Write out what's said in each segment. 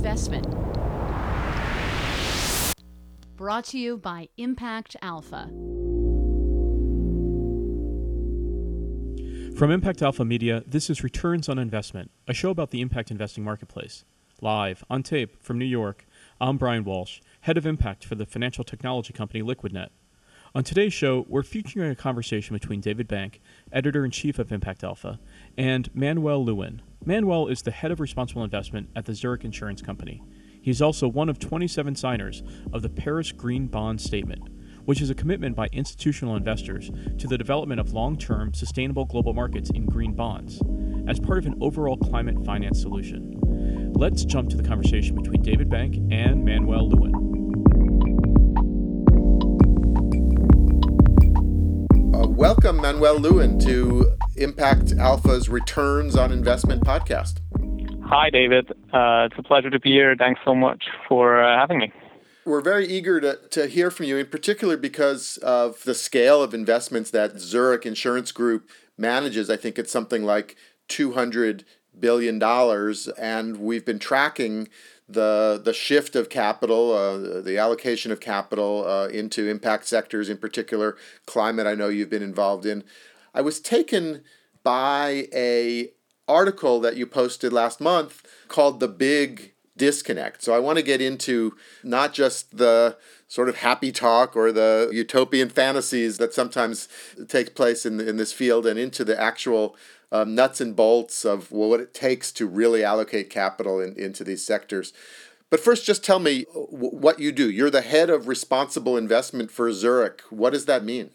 Investment. Brought to you by Impact Alpha. From Impact Alpha Media, this is Returns on Investment, a show about the impact investing marketplace. Live, on tape, from New York, I'm Brian Walsh, head of impact for the financial technology company Liquidnet. On today's show, we're featuring a conversation between David Bank, editor in chief of Impact Alpha, and Manuel Lewin. Manuel is the head of responsible investment at the Zurich Insurance Company. He's also one of 27 signers of the Paris Green Bond Statement, which is a commitment by institutional investors to the development of long term sustainable global markets in green bonds as part of an overall climate finance solution. Let's jump to the conversation between David Bank and Manuel Lewin. Welcome, Manuel Lewin, to Impact Alpha's Returns on Investment podcast. Hi, David. Uh, it's a pleasure to be here. Thanks so much for uh, having me. We're very eager to, to hear from you, in particular because of the scale of investments that Zurich Insurance Group manages. I think it's something like $200 billion, and we've been tracking the the shift of capital, uh, the allocation of capital uh, into impact sectors, in particular climate. I know you've been involved in. I was taken by a article that you posted last month called The Big Disconnect. So I want to get into not just the sort of happy talk or the utopian fantasies that sometimes take place in, in this field and into the actual um, nuts and bolts of well, what it takes to really allocate capital in, into these sectors. But first, just tell me what you do. You're the head of responsible investment for Zurich. What does that mean?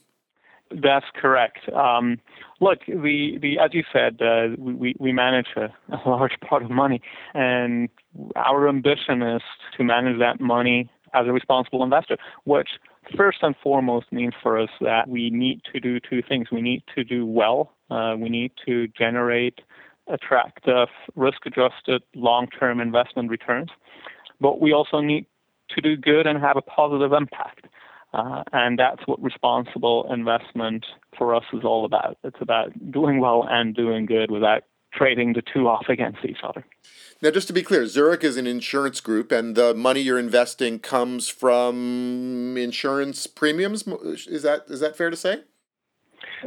That's correct. Um, look, the, the as you said, uh, we we manage a, a, large pot of money, and our ambition is to manage that money as a responsible investor, which first and foremost means for us that we need to do two things. We need to do well. Uh, we need to generate attractive, risk-adjusted, long-term investment returns, but we also need to do good and have a positive impact. Uh, and that's what responsible investment for us is all about. It's about doing well and doing good without trading the two off against each other. Now, just to be clear, Zurich is an insurance group, and the money you're investing comes from insurance premiums. Is that is that fair to say?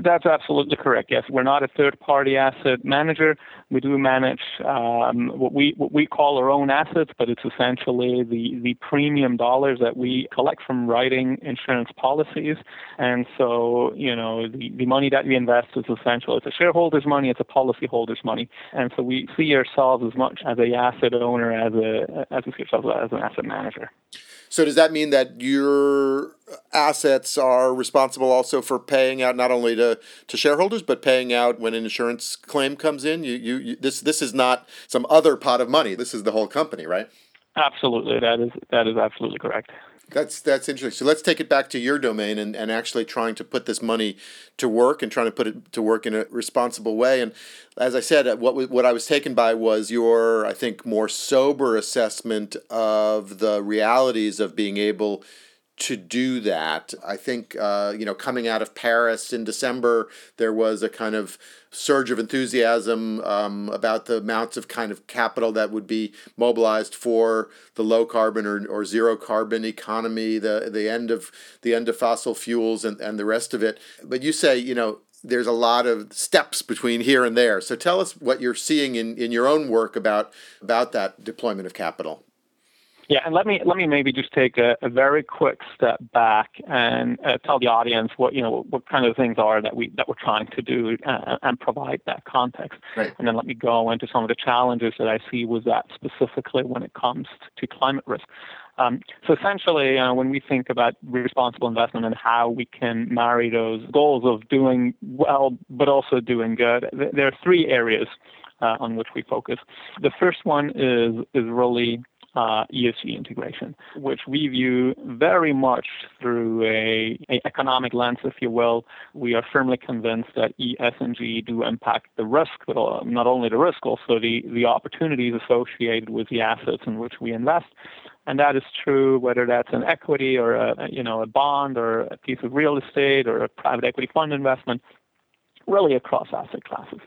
That's absolutely correct. Yes, we're not a third-party asset manager. We do manage um, what we what we call our own assets, but it's essentially the the premium dollars that we collect from writing insurance policies. And so, you know, the, the money that we invest is essential. It's a shareholder's money. It's a policyholder's money. And so we see ourselves as much as a asset owner as a as we see ourselves as an asset manager. So does that mean that your assets are responsible also for paying out not only to, to shareholders but paying out when an insurance claim comes in? You, you, you this this is not some other pot of money. This is the whole company, right? Absolutely, that is that is absolutely correct. That's that's interesting. So let's take it back to your domain and, and actually trying to put this money to work and trying to put it to work in a responsible way. And as I said, what what I was taken by was your I think more sober assessment of the realities of being able to do that. I think, uh, you know, coming out of Paris in December, there was a kind of surge of enthusiasm um, about the amounts of kind of capital that would be mobilized for the low carbon or, or zero carbon economy, the the end of the end of fossil fuels and, and the rest of it. But you say, you know, there's a lot of steps between here and there. So tell us what you're seeing in, in your own work about about that deployment of capital. Yeah, and let me let me maybe just take a, a very quick step back and uh, tell the audience what you know what kind of things are that we that we're trying to do uh, and provide that context. Right. And then let me go into some of the challenges that I see with that specifically when it comes to climate risk. Um, so essentially, uh, when we think about responsible investment and how we can marry those goals of doing well but also doing good, there are three areas uh, on which we focus. The first one is is really uh, ESG integration, which we view very much through a, a, economic lens, if you will. We are firmly convinced that ESG do impact the risk, but not only the risk, also the, the opportunities associated with the assets in which we invest. And that is true whether that's an equity or a, you know, a bond or a piece of real estate or a private equity fund investment, really across asset classes.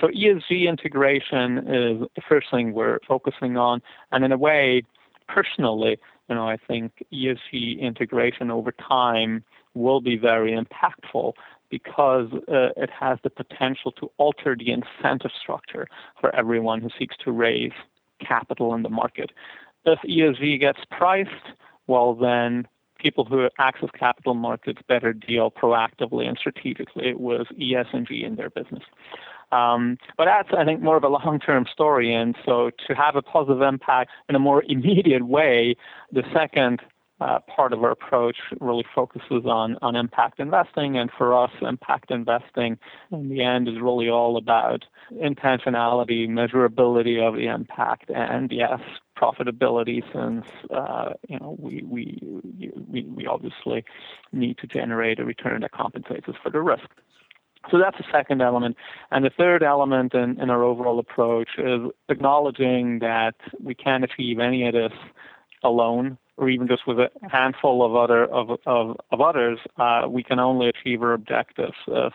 So ESG integration is the first thing we're focusing on, and in a way, personally, you know, I think ESG integration over time will be very impactful because uh, it has the potential to alter the incentive structure for everyone who seeks to raise capital in the market. If ESG gets priced, well, then people who access capital markets better deal proactively and strategically with ESG in their business. Um, but that's, I think, more of a long-term story. And so to have a positive impact in a more immediate way, the second uh, part of our approach really focuses on, on impact investing. And for us, impact investing in the end is really all about intentionality, measurability of the impact, and yes, profitability since uh, you know we, we we we obviously need to generate a return that compensates us for the risk. So that's the second element. And the third element in, in our overall approach is acknowledging that we can't achieve any of this alone or even just with a handful of other of of, of others, uh, we can only achieve our objectives if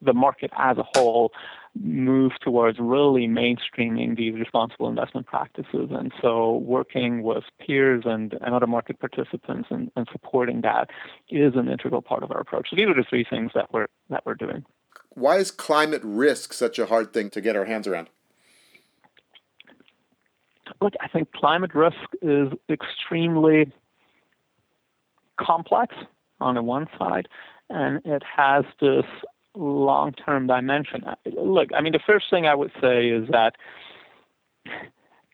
the market as a whole moves towards really mainstreaming these responsible investment practices. And so working with peers and, and other market participants and, and supporting that is an integral part of our approach. So these are the three things that we're that we're doing. Why is climate risk such a hard thing to get our hands around? look, I think climate risk is extremely complex on the one side, and it has this long term dimension. Look, I mean, the first thing I would say is that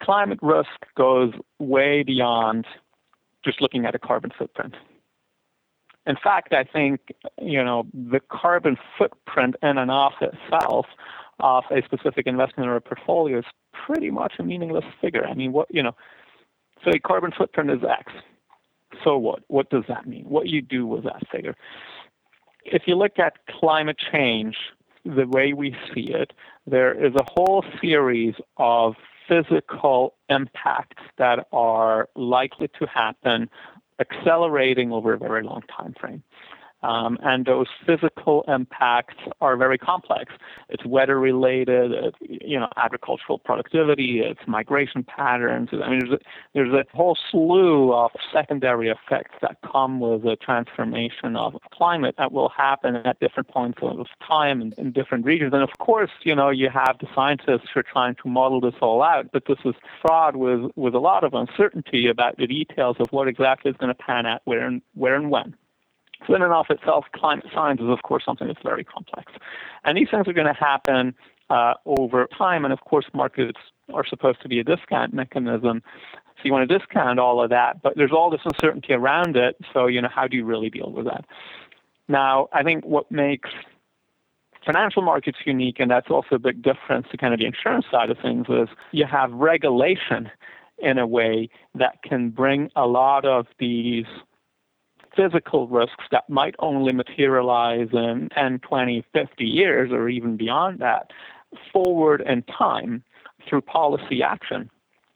climate risk goes way beyond just looking at a carbon footprint. In fact, I think you know the carbon footprint in and of itself of a specific investment or a portfolio is pretty much a meaningless figure. I mean, what you know, so say carbon footprint is X. So what? What does that mean? What you do with that figure? If you look at climate change, the way we see it, there is a whole series of physical impacts that are likely to happen accelerating over a very long time frame. Um, and those physical impacts are very complex. It's weather related, it's, you know, agricultural productivity, it's migration patterns. I mean, there's a, there's a whole slew of secondary effects that come with the transformation of climate that will happen at different points of time in, in different regions. And of course, you know, you have the scientists who are trying to model this all out, but this is fraught with, with a lot of uncertainty about the details of what exactly is going to pan out where and where and when. So in and of itself, climate science is, of course, something that's very complex. And these things are going to happen uh, over time. And of course, markets are supposed to be a discount mechanism. So you want to discount all of that, but there's all this uncertainty around it. So, you know, how do you really deal with that? Now, I think what makes financial markets unique, and that's also a big difference to kind of the insurance side of things, is you have regulation in a way that can bring a lot of these physical risks that might only materialize in 10, 20, 50 years or even beyond that forward in time through policy action.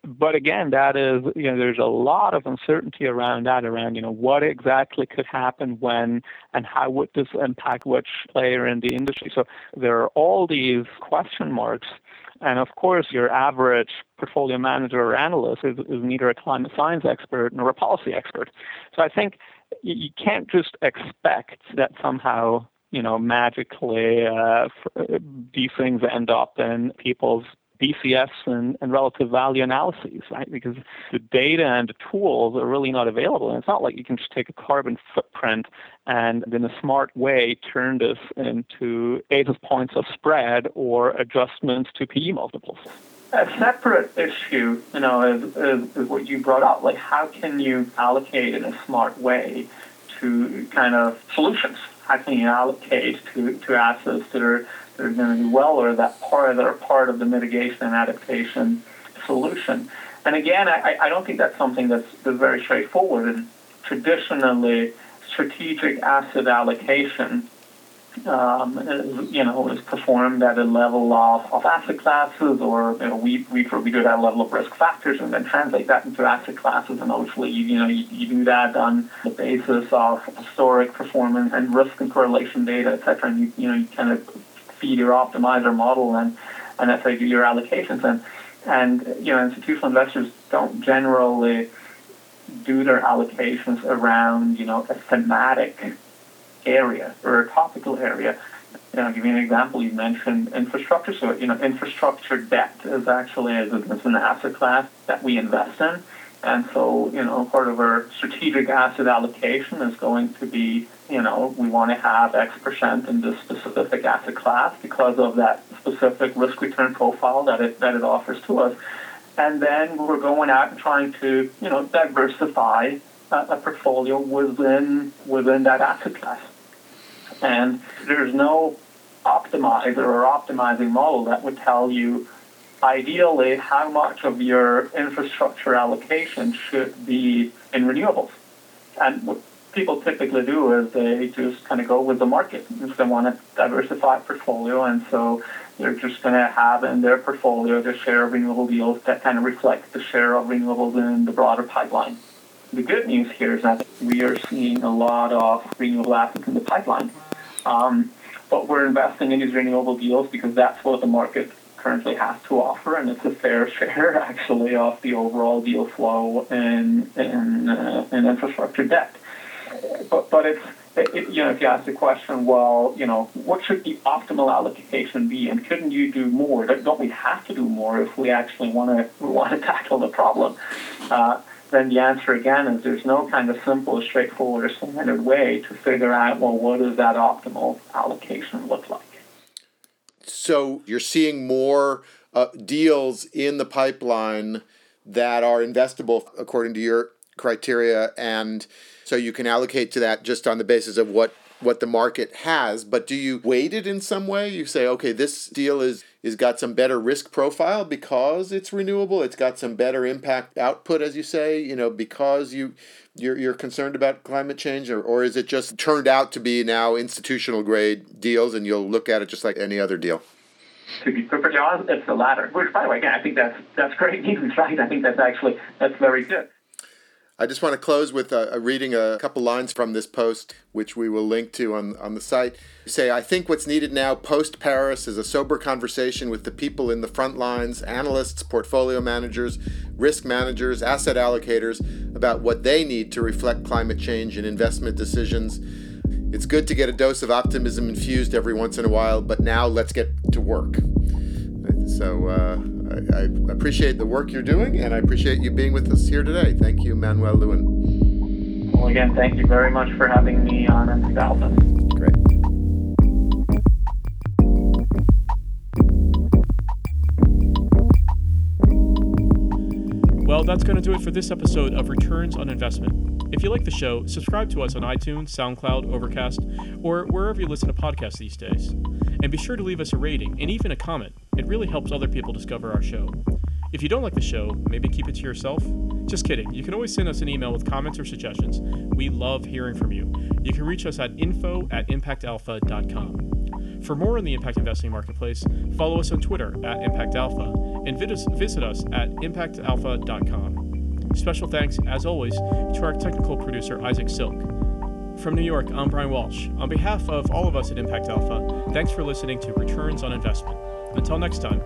But again, that is, you know, there's a lot of uncertainty around that, around, you know, what exactly could happen when and how would this impact which player in the industry. So there are all these question marks. And of course, your average portfolio manager or analyst is, is neither a climate science expert nor a policy expert. So I think you can't just expect that somehow you know magically uh, these things end up in people's DCFs and, and relative value analyses, right? Because the data and the tools are really not available. And it's not like you can just take a carbon footprint and in a smart way turn this into basis points of spread or adjustments to PE multiples a separate issue, you know, is, is, is, what you brought up. Like, how can you allocate in a smart way to kind of solutions? You allocate to, to assets that are that are going to do well or that part that are part of the mitigation and adaptation solution? And again, I, I don't think that's something that's, that's very straightforward. And traditionally, strategic asset allocation um, you know, is performed at a level of, of asset classes, or you know, we, we, do that level of risk factors, and then translate that into asset classes. And obviously, you, you know, you, you do that on the basis of historic performance and risk and correlation data, et cetera. And you, you know, you kind of feed your optimizer model and and that's how you do your allocations and and you know institutional investors don't generally do their allocations around you know a thematic area or a topical area. You know, I'll give you an example. You mentioned infrastructure. So, you know, infrastructure debt is actually a, it's an asset class that we invest in. And so, you know, part of our strategic asset allocation is going to be, you know, we want to have X percent in this specific asset class because of that specific risk return profile that it that it offers to us. And then we're going out and trying to, you know, diversify a, a portfolio within within that asset class. And there's no optimizer or optimizing model that would tell you ideally how much of your infrastructure allocation should be in renewables. And what people typically do is they just kind of go with the market. If they want to diversify portfolio, and so they're just going to have in their portfolio the share of renewable deals that kind of reflect the share of renewables in the broader pipeline. The good news here is that we are seeing a lot of renewable assets in the pipeline. Um, but we're investing in these renewable deals because that's what the market currently has to offer, and it's a fair share actually of the overall deal flow in in, uh, in infrastructure debt. But but it's it, you know if you ask the question, well, you know, what should the optimal allocation be, and couldn't you do more? Don't we have to do more if we actually want to want to tackle the problem? Uh, then the answer again is there's no kind of simple, straightforward, or standard way to figure out, well, what does that optimal allocation look like? So you're seeing more uh, deals in the pipeline that are investable according to your criteria, and so you can allocate to that just on the basis of what what the market has, but do you weight it in some way? You say, okay, this deal is is got some better risk profile because it's renewable. It's got some better impact output, as you say, you know, because you you're, you're concerned about climate change, or, or is it just turned out to be now institutional grade deals, and you'll look at it just like any other deal? To be perfectly honest, it's the latter. Which, by the way, again, I think that's that's great news, right? I think that's actually that's very good. I just want to close with uh, reading a couple lines from this post, which we will link to on, on the site. Say, I think what's needed now post Paris is a sober conversation with the people in the front lines analysts, portfolio managers, risk managers, asset allocators about what they need to reflect climate change in investment decisions. It's good to get a dose of optimism infused every once in a while, but now let's get to work. So, uh, I, I, appreciate the work you're doing, and I appreciate you being with us here today. Thank you, Manuel Lewin. Well, again, thank you very much for having me on Impact Alpha. Great. Well, that's going to do it for this episode of Returns on Investment. If you like the show, subscribe to us on iTunes, SoundCloud, Overcast, or wherever you listen to podcasts these days. And be sure to leave us a rating and even a comment. It really helps other people discover our show. If you don't like the show, maybe keep it to yourself. Just kidding. You can always send us an email with comments or suggestions. We love hearing from you. You can reach us at info at impactalpha.com. For more on the impact investing marketplace, follow us on Twitter at impactalpha and visit us at impactalpha.com. Special thanks, as always, to our technical producer, Isaac Silk. From New York, I'm Brian Walsh. On behalf of all of us at Impact Alpha, thanks for listening to Returns on Investment. Until next time.